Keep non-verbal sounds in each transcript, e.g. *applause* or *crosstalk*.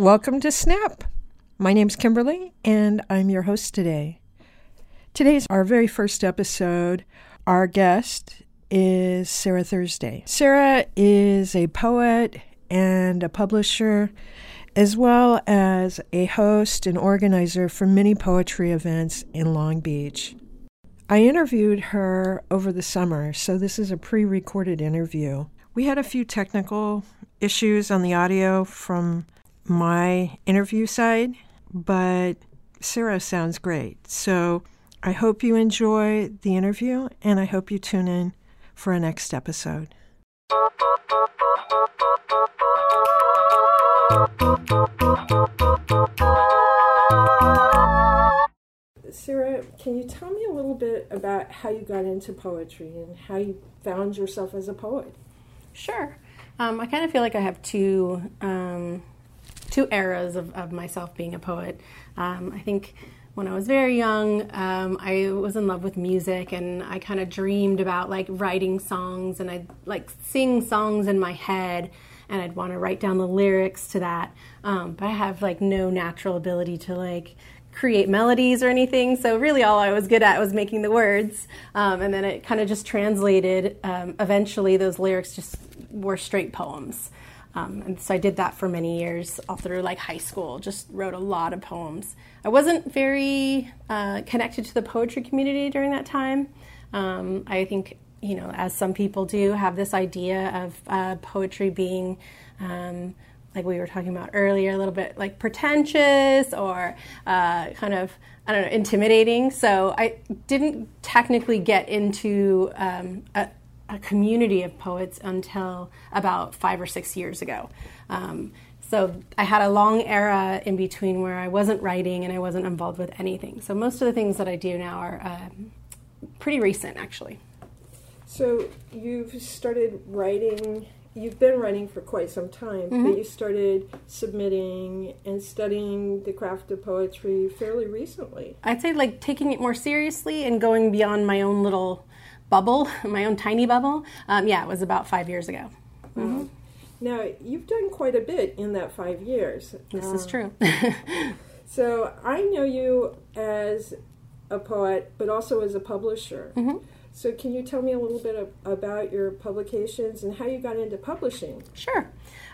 Welcome to Snap. My name's Kimberly, and I'm your host today. Today's our very first episode. Our guest is Sarah Thursday. Sarah is a poet and a publisher, as well as a host and organizer for many poetry events in Long Beach. I interviewed her over the summer, so this is a pre recorded interview. We had a few technical issues on the audio from my interview side, but Sarah sounds great. So I hope you enjoy the interview and I hope you tune in for a next episode. Sarah, can you tell me a little bit about how you got into poetry and how you found yourself as a poet? Sure. Um, I kind of feel like I have two um, two eras of, of myself being a poet. Um, I think when I was very young, um, I was in love with music and I kind of dreamed about like writing songs and I'd like sing songs in my head and I'd want to write down the lyrics to that. Um, but I have like no natural ability to like create melodies or anything. So really, all I was good at was making the words, um, and then it kind of just translated. Um, eventually, those lyrics just were straight poems. Um, and so I did that for many years, all through like high school. Just wrote a lot of poems. I wasn't very uh, connected to the poetry community during that time. Um, I think you know, as some people do, have this idea of uh, poetry being um, like we were talking about earlier, a little bit like pretentious or uh, kind of I don't know intimidating. So I didn't technically get into um, a, a, community of poets until about five or six years ago. Um, so I had a long era in between where I wasn't writing and I wasn't involved with anything. So most of the things that I do now are um, pretty recent, actually. So you've started writing you've been writing for quite some time, mm-hmm. but you started submitting and studying the craft of poetry fairly recently. I'd say like taking it more seriously and going beyond my own little bubble, *laughs* my own tiny bubble. Um, yeah, it was about five years ago. Mm-hmm. Now you've done quite a bit in that five years. This um, is true. *laughs* so I know you as a poet, but also as a publisher. Mm-hmm. So, can you tell me a little bit of, about your publications and how you got into publishing? Sure.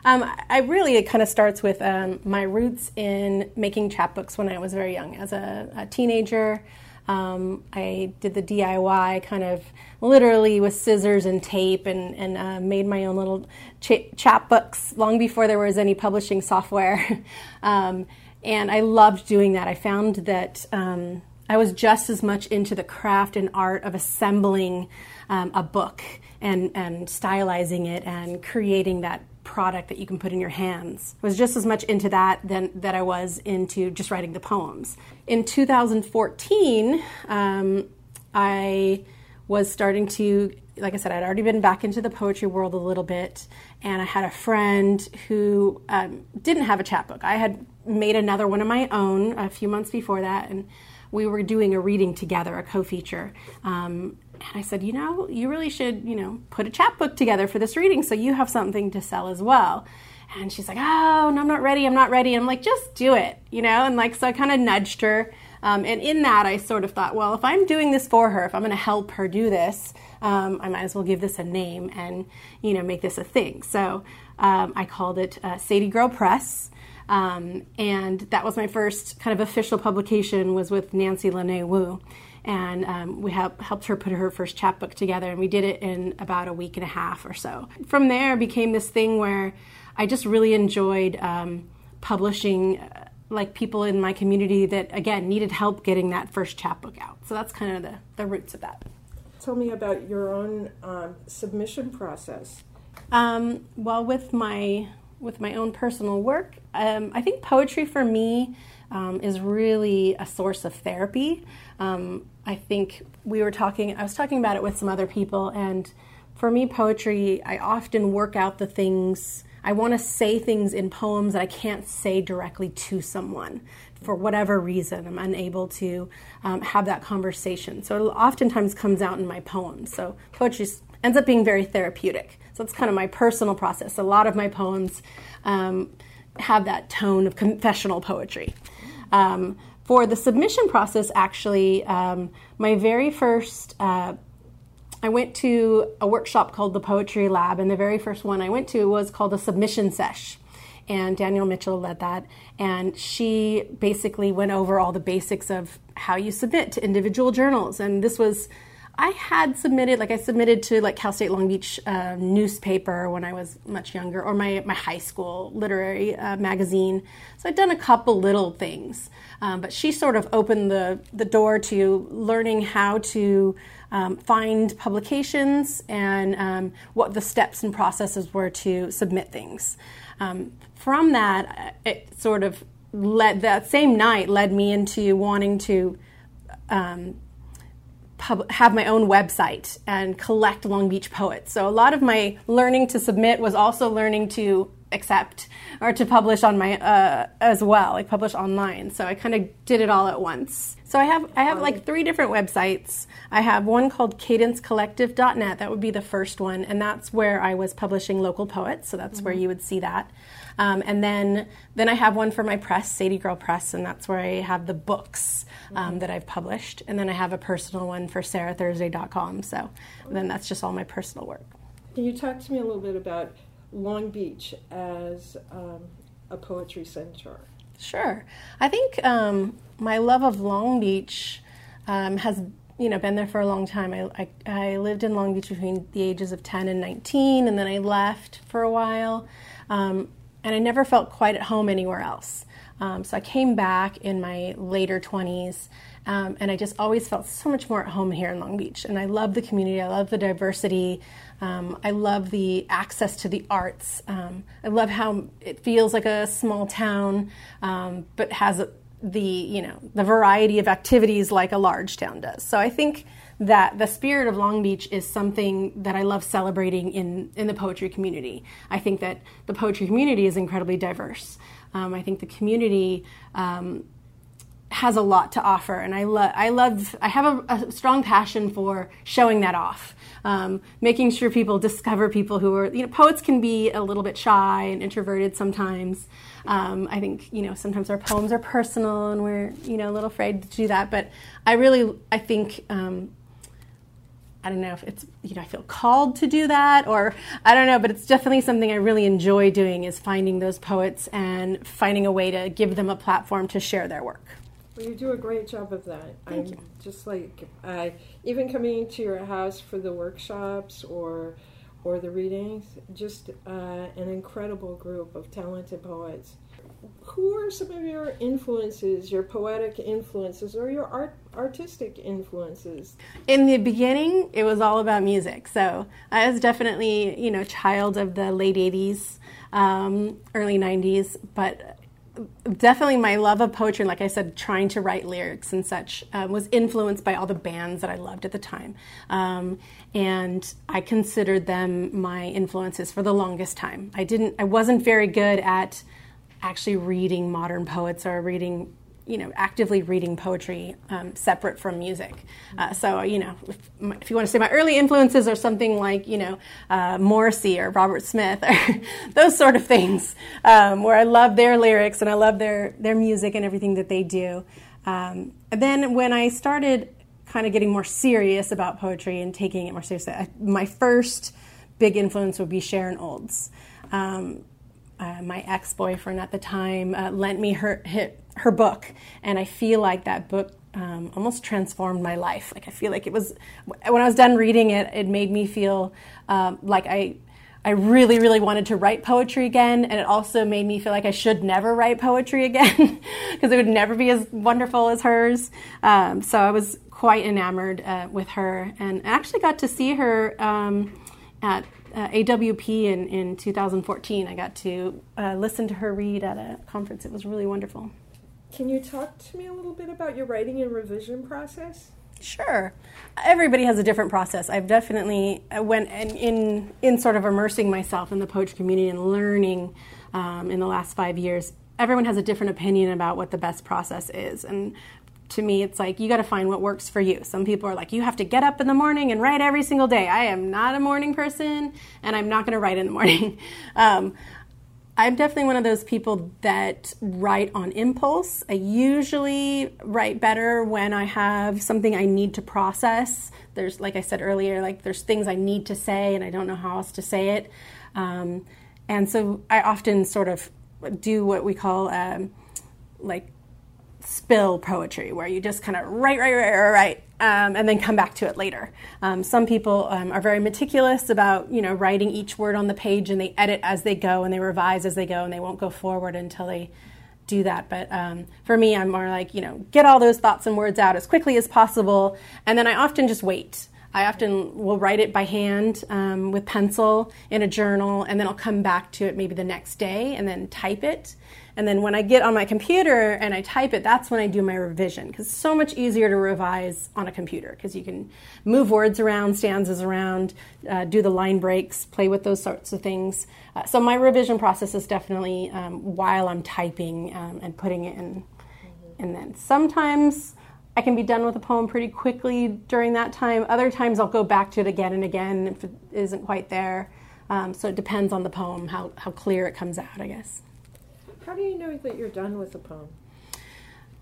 Um, I really, it kind of starts with um, my roots in making chapbooks when I was very young. As a, a teenager, um, I did the DIY kind of literally with scissors and tape and, and uh, made my own little ch- chapbooks long before there was any publishing software. *laughs* Um, and I loved doing that. I found that um, I was just as much into the craft and art of assembling um, a book and, and stylizing it and creating that product that you can put in your hands. I was just as much into that than that I was into just writing the poems. In 2014, um, I was starting to, like I said, I'd already been back into the poetry world a little bit, and I had a friend who um, didn't have a chapbook. I had made another one of my own a few months before that, and we were doing a reading together, a co-feature. Um, and I said, you know, you really should, you know, put a chapbook together for this reading so you have something to sell as well. And she's like, oh, no, I'm not ready. I'm not ready. And I'm like, just do it, you know? And like, so I kind of nudged her. Um, and in that, I sort of thought, well, if I'm doing this for her, if I'm going to help her do this, um, I might as well give this a name and, you know, make this a thing. So um, I called it uh, Sadie Girl Press. Um, and that was my first kind of official publication was with Nancy Lynée Woo. And um, we help, helped her put her first chapbook together, and we did it in about a week and a half or so. From there, became this thing where I just really enjoyed um, publishing uh, like people in my community that again needed help getting that first chapbook out. So that's kind of the, the roots of that. Tell me about your own um, submission process. Um, well, with my with my own personal work. Um, I think poetry for me um, is really a source of therapy. Um, I think we were talking, I was talking about it with some other people, and for me, poetry, I often work out the things. I want to say things in poems that I can't say directly to someone for whatever reason. I'm unable to um, have that conversation. So it oftentimes comes out in my poems. So poetry ends up being very therapeutic. So it's kind of my personal process. A lot of my poems um, have that tone of confessional poetry. Um, for the submission process, actually, um, my very first, uh, I went to a workshop called the Poetry Lab, and the very first one I went to was called a submission sesh. And Danielle Mitchell led that, and she basically went over all the basics of how you submit to individual journals. And this was I had submitted, like I submitted to like Cal State Long Beach uh, newspaper when I was much younger, or my, my high school literary uh, magazine. So I'd done a couple little things, um, but she sort of opened the the door to learning how to um, find publications and um, what the steps and processes were to submit things. Um, from that, it sort of led that same night led me into wanting to um, pub- have my own website and collect Long Beach poets. So a lot of my learning to submit was also learning to accept or to publish on my uh, as well, like publish online. So I kind of did it all at once. So I have I have like three different websites. I have one called cadencecollective.net. That would be the first one, and that's where I was publishing local poets. So that's mm-hmm. where you would see that. Um, and then then I have one for my press, Sadie Girl Press, and that's where I have the books um, mm-hmm. that I've published. And then I have a personal one for SarahThursday.com. So then that's just all my personal work. Can you talk to me a little bit about Long Beach as um, a poetry center? Sure. I think um, my love of Long Beach um, has you know been there for a long time. I, I, I, lived in Long Beach between the ages of 10 and 19, and then I left for a while. Um, and I never felt quite at home anywhere else. Um, so I came back in my later 20s, um, and I just always felt so much more at home here in Long Beach. And I love the community, I love the diversity, um, I love the access to the arts. Um, I love how it feels like a small town, um, but has the you know the variety of activities like a large town does. So I think that the spirit of Long Beach is something that I love celebrating in, in the poetry community. I think that the poetry community is incredibly diverse. Um, I think the community um, has a lot to offer, and I, lo- I love, I have a, a strong passion for showing that off. Um, making sure people discover people who are, you know, poets can be a little bit shy and introverted sometimes. Um, I think, you know, sometimes our poems are personal and we're, you know, a little afraid to do that. But I really, I think um, I don't know if it's you know I feel called to do that or I don't know, but it's definitely something I really enjoy doing is finding those poets and finding a way to give them a platform to share their work. Well, you do a great job of that. Thank I'm you. Just like uh, even coming to your house for the workshops or or the readings, just uh, an incredible group of talented poets who are some of your influences, your poetic influences, or your art artistic influences? In the beginning, it was all about music. So I was definitely, you know, child of the late '80s, um, early '90s, but definitely my love of poetry, like I said, trying to write lyrics and such, um, was influenced by all the bands that I loved at the time. Um, and I considered them my influences for the longest time. I didn't, I wasn't very good at actually reading modern poets or reading you know actively reading poetry um, separate from music. Uh, so you know if, if, you want to say my early influences are something like you know uh, morrissey or robert smith or *laughs* those sort of things um, where i love their lyrics and i love their their music and everything that they do. Um, and then when i started kind of getting more serious about poetry and taking it more seriously I, my first big influence would be sharon olds. Um, uh, my ex boyfriend at the time uh, lent me her her book, and I feel like that book um, almost transformed my life. Like I feel like it was when I was done reading it, it made me feel um, like I. I really, really wanted to write poetry again, and it also made me feel like I should never write poetry *laughs* again because it would never be as wonderful as hers. Um, so I was quite enamored uh, with her, and I actually got to see her um, at uh, AWP in, in 2014. I got to uh, listen to her read at a conference. It was really wonderful. Can you talk to me a little bit about your writing and revision process? Sure. Everybody has a different process. I've definitely uh, went in, in, in sort of immersing myself in the poetry community and learning um, in the last five years. Everyone has a different opinion about what the best process is. And to me, it's like you got to find what works for you. Some people are like, you have to get up in the morning and write every single day. I am not a morning person, and I'm not going to write in the morning. *laughs* Um, I'm definitely one of those people that write on impulse. I usually write better when I have something I need to process. There's, like I said earlier, like there's things I need to say and I don't know how else to say it. Um, and so I often sort of do what we call um, like spill poetry, where you just kind of write, write, write, write, write, um, and then come back to it later. Um, some people um, are very meticulous about you know writing each word on the page, and they edit as they go, and they revise as they go, and they won't go forward until they do that. But um, for me, I'm more like you know get all those thoughts and words out as quickly as possible, and then I often just wait. I often will write it by hand um, with pencil in a journal, and then I'll come back to it maybe the next day and then type it. And then when I get on my computer and I type it, that's when I do my revision because it's so much easier to revise on a computer because you can move words around, stanzas around, uh, do the line breaks, play with those sorts of things. Uh, so my revision process is definitely um, while I'm typing um, and putting it in. And then sometimes I can be done with a poem pretty quickly during that time. Other times I'll go back to it again and again if it isn't quite there. Um, so it depends on the poem, how, how clear it comes out, I guess. How do you know that you're done with a poem?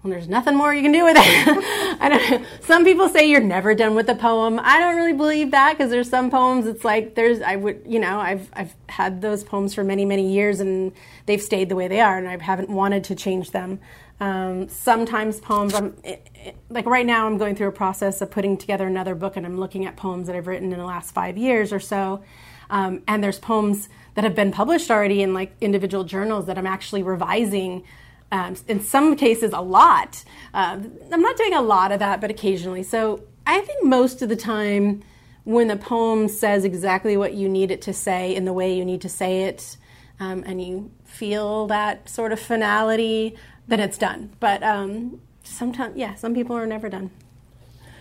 Well, there's nothing more you can do with it. *laughs* Some people say you're never done with a poem. I don't really believe that because there's some poems. It's like there's I would you know I've I've had those poems for many many years and they've stayed the way they are and I haven't wanted to change them. Um, sometimes poems I'm it, it, like right now I'm going through a process of putting together another book and I'm looking at poems that I've written in the last five years or so. Um, and there's poems that have been published already in like individual journals that I'm actually revising. Um, in some cases, a lot. Uh, I'm not doing a lot of that, but occasionally. So I think most of the time, when the poem says exactly what you need it to say in the way you need to say it, um, and you feel that sort of finality, then it's done. But um, sometimes, yeah, some people are never done.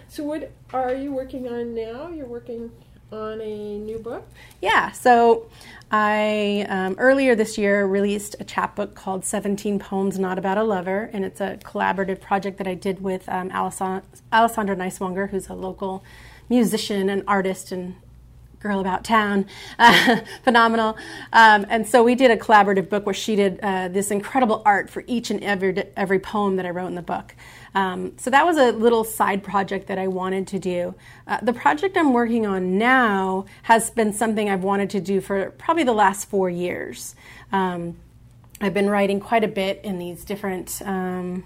So, what are you working on now? You're working on a new book? Yeah, so I um, earlier this year released a chapbook called 17 Poems Not About a Lover, and it's a collaborative project that I did with um, Alessandra Neiswanger, who's a local musician and artist and girl about town, uh, *laughs* phenomenal. Um, and so we did a collaborative book where she did uh, this incredible art for each and every every poem that I wrote in the book. Um, so that was a little side project that I wanted to do. Uh, the project I'm working on now has been something I've wanted to do for probably the last four years. Um, I've been writing quite a bit in these different um,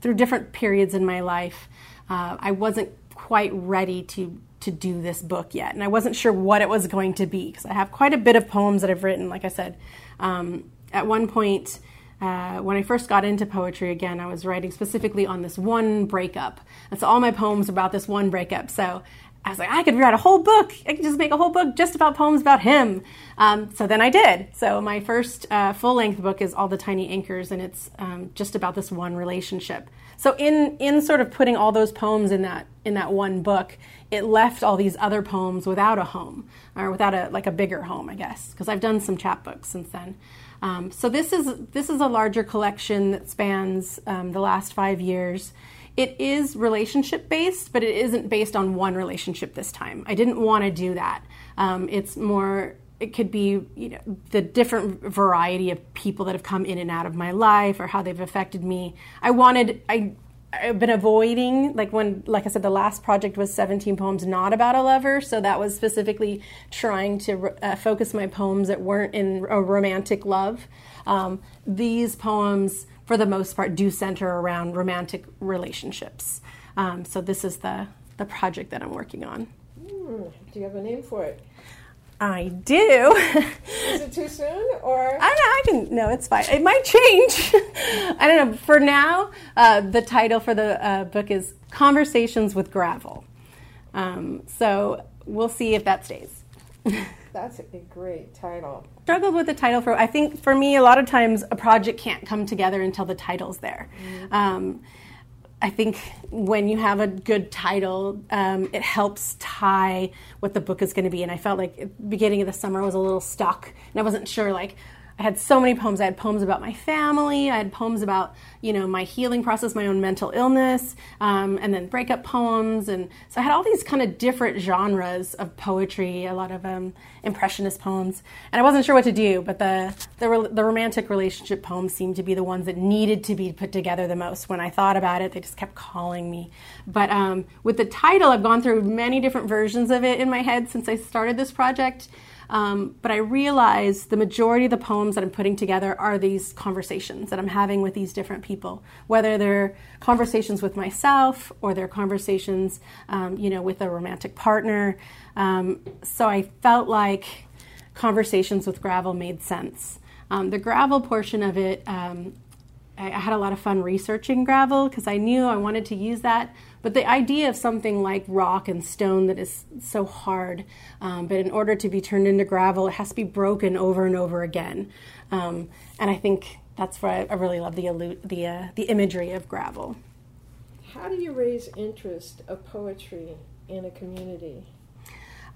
through different periods in my life. Uh, I wasn't quite ready to to do this book yet, and I wasn't sure what it was going to be because I have quite a bit of poems that I've written. Like I said, um, at one point, uh, when I first got into poetry again, I was writing specifically on this one breakup, and so all my poems about this one breakup. So I was like, I could write a whole book. I could just make a whole book just about poems about him. Um, so then I did. So my first uh, full length book is All the Tiny Anchors, and it's um, just about this one relationship. So in in sort of putting all those poems in that in that one book, it left all these other poems without a home or without a like a bigger home, I guess, because I've done some chapbooks since then. Um, so this is this is a larger collection that spans um, the last five years. It is relationship based, but it isn't based on one relationship this time. I didn't want to do that. Um, it's more. It could be you know the different variety of people that have come in and out of my life or how they've affected me. I wanted I I've been avoiding like when like I said the last project was 17 poems not about a lover so that was specifically trying to uh, focus my poems that weren't in a romantic love um, these poems for the most part, do center around romantic relationships. Um, so this is the the project that I'm working on. Mm, do you have a name for it? I do. is it too soon, or I, know I can? No, it's fine. It might change. *laughs* I don't know. For now, uh, the title for the uh, book is "Conversations with Gravel." Um, so we'll see if that stays. *laughs* That's a great title. Struggled with the title for, I think for me, a lot of times a project can't come together until the title's there. Mm-hmm. Um, I think when you have a good title, um, it helps tie what the book is going to be. And I felt like beginning of the summer was a little stuck, and I wasn't sure like I had so many poems. I had poems about my family. I had poems about, you know, my healing process, my own mental illness, um, and then breakup poems. And so I had all these kind of different genres of poetry, a lot of um, impressionist poems. And I wasn't sure what to do, but the, the, the romantic relationship poems seemed to be the ones that needed to be put together the most. When I thought about it, they just kept calling me. But um, with the title, I've gone through many different versions of it in my head since I started this project. Um, but I realize the majority of the poems that I'm putting together are these conversations that I'm having with these different people, whether they're conversations with myself or they're conversations, um, you know, with a romantic partner. Um, so I felt like conversations with gravel made sense. Um, the gravel portion of it, um, I, had a lot of fun researching gravel because I knew I wanted to use that but the idea of something like rock and stone that is so hard, um, but in order to be turned into gravel, it has to be broken over and over again. Um, and I think that's why I really love the the uh, the imagery of gravel. How do you raise interest of poetry in a community?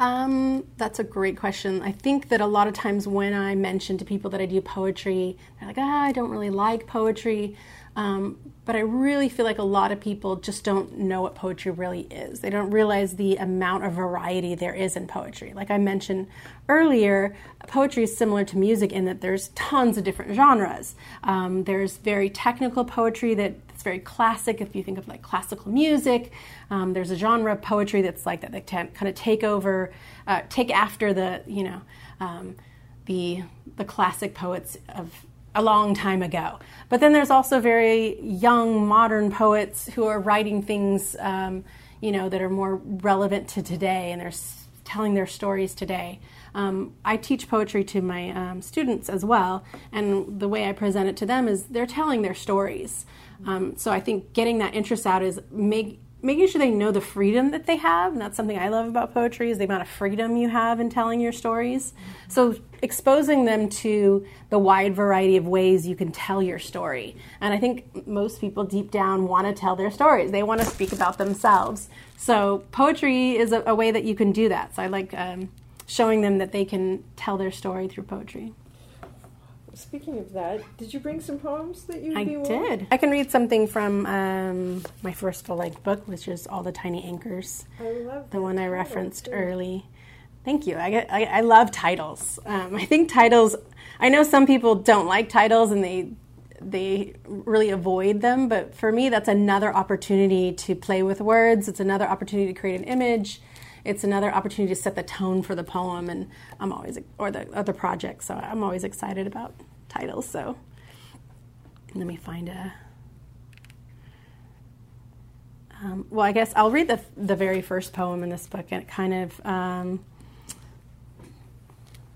Um, that's a great question. I think that a lot of times when I mention to people that I do poetry, they're like, ah, I don't really like poetry. Um, but I really feel like a lot of people just don't know what poetry really is. They don't realize the amount of variety there is in poetry. Like I mentioned earlier, poetry is similar to music in that there's tons of different genres. Um, there's very technical poetry that's very classic, if you think of like classical music. Um, there's a genre of poetry that's like that, that kind of take over, uh, take after the, you know, um, the the classic poets of a long time ago. But then there's also very young, modern poets who are writing things, um, you know, that are more relevant to today, and they're telling their stories today. Um, I teach poetry to my um, students as well, and the way I present it to them is they're telling their stories. Um, so I think getting that interest out is make making sure they know the freedom that they have. And that's something i love about poetry is the amount of freedom you have in telling your stories. So exposing them to the wide variety of ways you can tell your story. And i think most people deep down want to tell their stories. They want to speak about themselves. So poetry is a, a way that you can do that. So i like um, showing them that they can tell their story through poetry Speaking of that, did you bring some poems that you? I did. I can read something from um, my first length book, which is all the tiny anchors. I love the one I referenced too. early. Thank you. I, get, I, I love titles. Um, I think titles. I know some people don't like titles and they they really avoid them, but for me, that's another opportunity to play with words. It's another opportunity to create an image it's another opportunity to set the tone for the poem and i'm always or the other project so i'm always excited about titles. So let me find a. Um, well, I guess I'll read the the very first poem in this book, and it kind of um,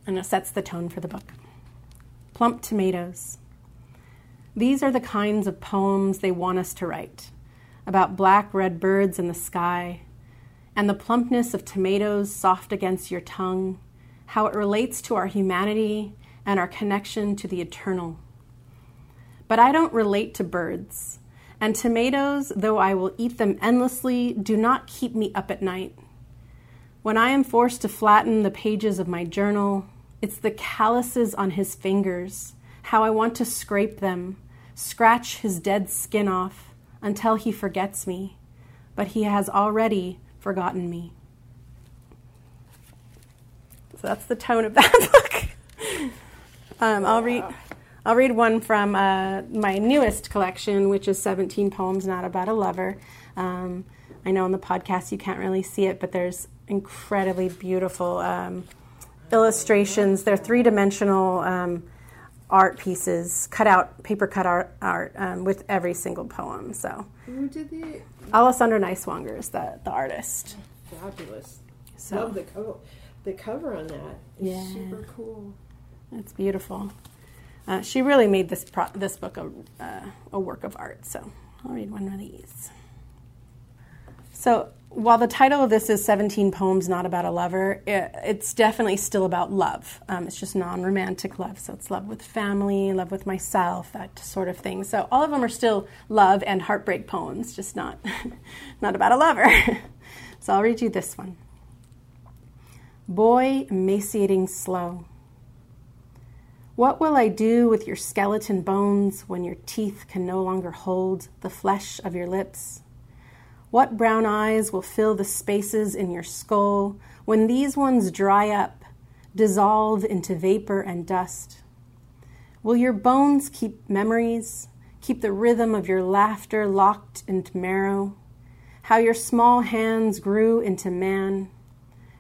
and it sets the tone for the book. Plump tomatoes. These are the kinds of poems they want us to write about black red birds in the sky, and the plumpness of tomatoes soft against your tongue, how it relates to our humanity and our connection to the eternal. But I don't relate to birds, and tomatoes, though I will eat them endlessly, do not keep me up at night. When I am forced to flatten the pages of my journal, it's the calluses on his fingers, how I want to scrape them, scratch his dead skin off until he forgets me, but he has already forgotten me. So that's the tone of that *laughs* book. Um, I'll read. I'll read one from uh, my newest collection, which is 17 poems not about a lover. Um, I know on the podcast you can't really see it, but there's incredibly beautiful um, illustrations. They're three dimensional um, art pieces, cut out, paper cut art, art um, with every single poem. So, who did the? Alessandra Neiswanger is the, the artist. Fabulous. So, Love the, co- the cover on that. It's yeah. super cool. It's beautiful. Uh, she really made this pro- this book a, uh, a work of art. So I'll read one of these. So while the title of this is 17 Poems Not About a Lover, it, it's definitely still about love. Um, it's just non romantic love. So it's love with family, love with myself, that sort of thing. So all of them are still love and heartbreak poems, just not, *laughs* not about a lover. *laughs* so I'll read you this one Boy emaciating slow What will I do with your skeleton bones when your teeth can no longer hold the flesh of your lips? What brown eyes will fill the spaces in your skull when these ones dry up, dissolve into vapor and dust? Will your bones keep memories, keep the rhythm of your laughter locked into marrow? How your small hands grew into man?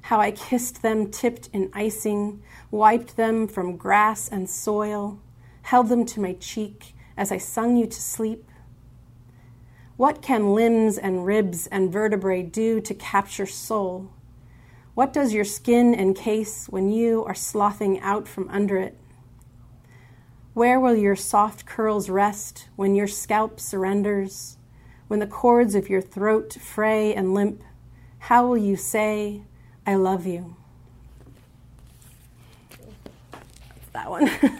How I kissed them tipped in icing, wiped them from grass and soil, held them to my cheek as I sung you to sleep? What can limbs and ribs and vertebrae do to capture soul? What does your skin encase when you are slothing out from under it? Where will your soft curls rest when your scalp surrenders? When the cords of your throat fray and limp, how will you say, I love you? That one. *laughs*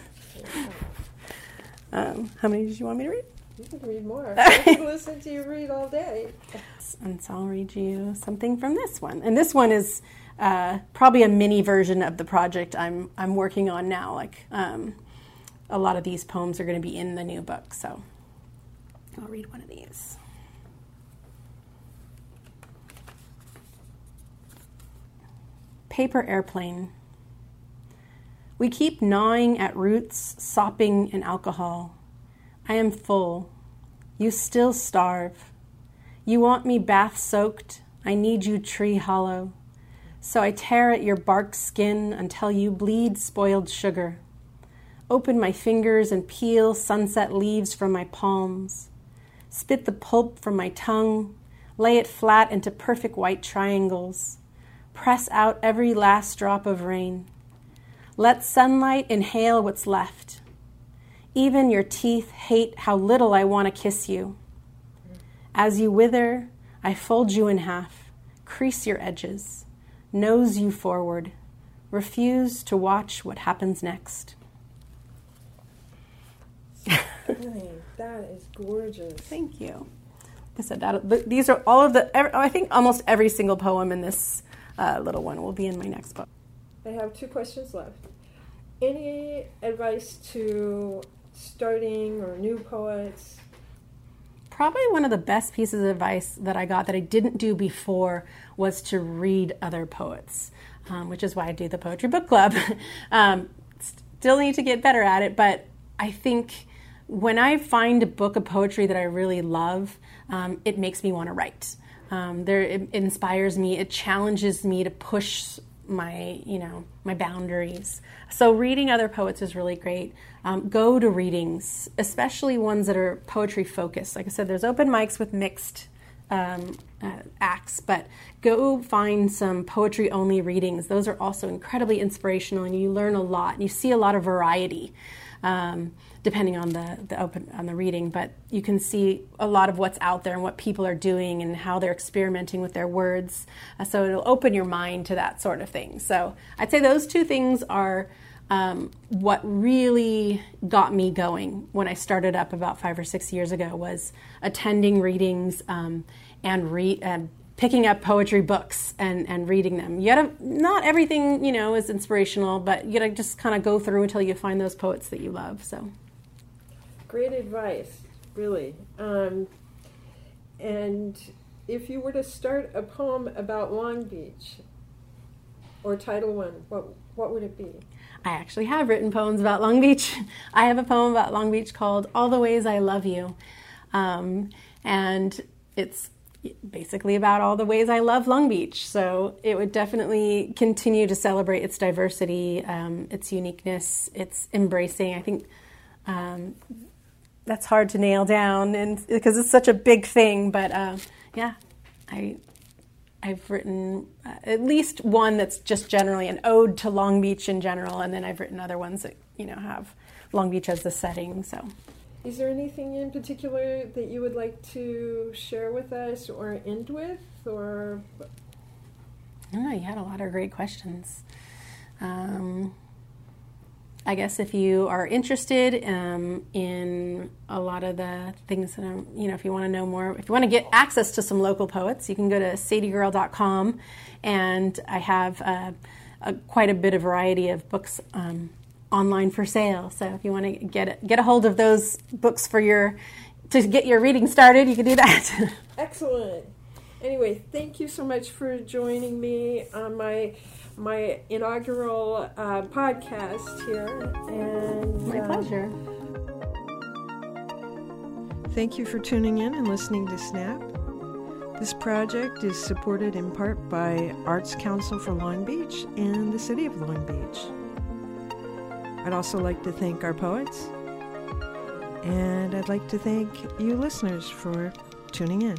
um, how many did you want me to read? You can read more. *laughs* I can listen to you read all day. And so I'll read you something from this one. And this one is uh, probably a mini version of the project I'm I'm working on now. Like um, a lot of these poems are going to be in the new book. So I'll read one of these. Paper airplane. We keep gnawing at roots, sopping in alcohol. I am full. You still starve. You want me bath soaked. I need you tree hollow. So I tear at your bark skin until you bleed spoiled sugar open my fingers and peel sunset leaves from my palms, spit the pulp from my tongue, lay it flat into perfect white triangles, press out every last drop of rain. Let sunlight inhale what's left. Even your teeth hate how little I want to kiss you. As you wither, I fold you in half, crease your edges, nose you forward, refuse to watch what happens next. that is gorgeous. Thank you. I said that these are all of the. I think almost every single poem in this uh, little one will be in my next book. I have two questions left. Any advice to starting or new poets? Probably one of the best pieces of advice that I got that I didn't do before was to read other poets, um, which is why I do the poetry book club. *laughs* um, still need to get better at it, but I think when I find a book of poetry that I really love, um, it makes me want to write. Um, there, it inspires me. It challenges me to push my, you know, my boundaries. So reading other poets is really great. Um, go to readings, especially ones that are poetry focused. Like I said, there's open mics with mixed um, uh, acts, but go find some poetry only readings. Those are also incredibly inspirational, and you learn a lot. And you see a lot of variety um, depending on the, the open on the reading. But you can see a lot of what's out there and what people are doing and how they're experimenting with their words. Uh, so it'll open your mind to that sort of thing. So I'd say those two things are. Um, what really got me going when I started up about five or six years ago was attending readings um, and read and picking up poetry books and, and reading them. You gotta, not everything, you know, is inspirational, but you gotta just kind of go through until you find those poets that you love, so. Great advice, really. Um, and if you were to start a poem about Long Beach, or title one, what, what would it be? I actually have written poems about Long Beach. *laughs* I have a poem about Long Beach called All the Ways I Love You. Um, and it's basically about all the ways I love Long Beach. So it would definitely continue to celebrate its diversity, um, its uniqueness, its embracing. I think um, that's hard to nail down, and because it's such a big thing. But uh, yeah, I I've written uh, at least one that's just generally an ode to Long Beach in general, and then I've written other ones that you know have Long Beach as the setting. So. Is there anything in particular that you would like to share with us or end with, or? Oh, you had a lot of great questions. Um, I guess if you are interested um, in a lot of the things that I'm, you know, if you want to know more, if you want to get access to some local poets, you can go to sadiegirl.com, and I have uh, a, quite a bit of variety of books um, online for sale. So if you want to get get a hold of those books for your to get your reading started, you can do that. *laughs* Excellent. Anyway, thank you so much for joining me on my my inaugural uh, podcast here. And my uh, pleasure. Thank you for tuning in and listening to Snap. This project is supported in part by Arts Council for Long Beach and the City of Long Beach. I'd also like to thank our poets, and I'd like to thank you listeners for tuning in.